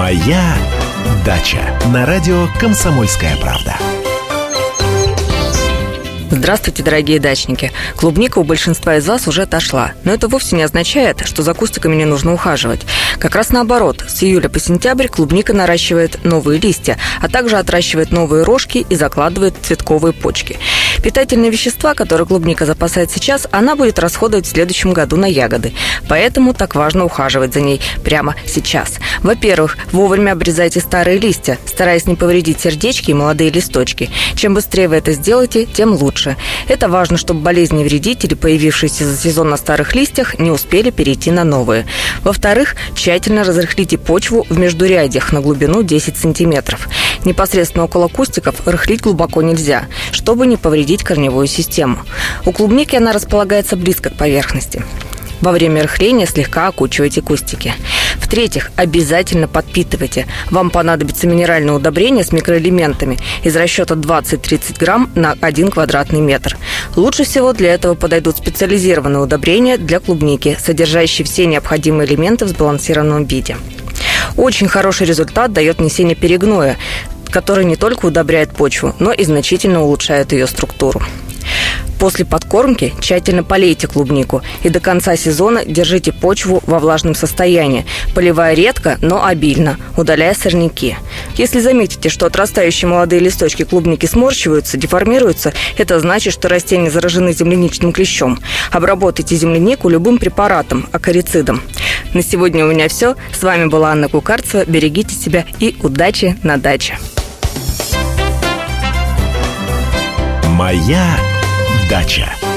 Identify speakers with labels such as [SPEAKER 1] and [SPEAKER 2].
[SPEAKER 1] Моя дача на радио Комсомольская правда.
[SPEAKER 2] Здравствуйте, дорогие дачники. Клубника у большинства из вас уже отошла. Но это вовсе не означает, что за кустиками не нужно ухаживать. Как раз наоборот. С июля по сентябрь клубника наращивает новые листья, а также отращивает новые рожки и закладывает цветковые почки. Питательные вещества, которые клубника запасает сейчас, она будет расходовать в следующем году на ягоды. Поэтому так важно ухаживать за ней прямо сейчас. Во-первых, вовремя обрезайте старые листья, стараясь не повредить сердечки и молодые листочки. Чем быстрее вы это сделаете, тем лучше. Это важно, чтобы болезни вредители, появившиеся за сезон на старых листьях, не успели перейти на новые. Во-вторых, тщательно разрыхлите почву в междурядьях на глубину 10 сантиметров. Непосредственно около кустиков рыхлить глубоко нельзя, чтобы не повредить корневую систему. У клубники она располагается близко к поверхности. Во время рыхления слегка окучивайте кустики. В-третьих, обязательно подпитывайте. Вам понадобится минеральное удобрение с микроэлементами из расчета 20-30 грамм на 1 квадратный метр. Лучше всего для этого подойдут специализированные удобрения для клубники, содержащие все необходимые элементы в сбалансированном виде. Очень хороший результат дает внесение перегноя, который не только удобряет почву, но и значительно улучшает ее структуру. После подкормки тщательно полейте клубнику и до конца сезона держите почву во влажном состоянии, поливая редко, но обильно, удаляя сорняки. Если заметите, что отрастающие молодые листочки клубники сморщиваются, деформируются, это значит, что растения заражены земляничным клещом. Обработайте землянику любым препаратом, акарицидом. На сегодня у меня все. С вами была Анна Кукарцева. Берегите себя и удачи на даче.
[SPEAKER 1] Моя дача.